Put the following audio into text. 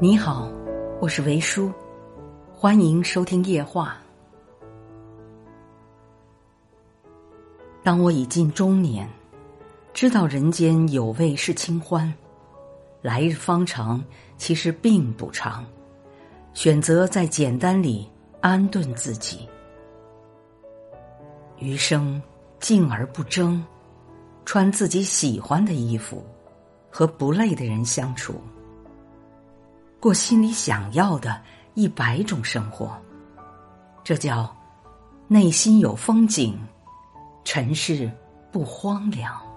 你好，我是维叔，欢迎收听夜话。当我已近中年，知道人间有味是清欢，来日方长，其实并不长。选择在简单里安顿自己，余生静而不争，穿自己喜欢的衣服，和不累的人相处。过心里想要的一百种生活，这叫内心有风景，尘世不荒凉。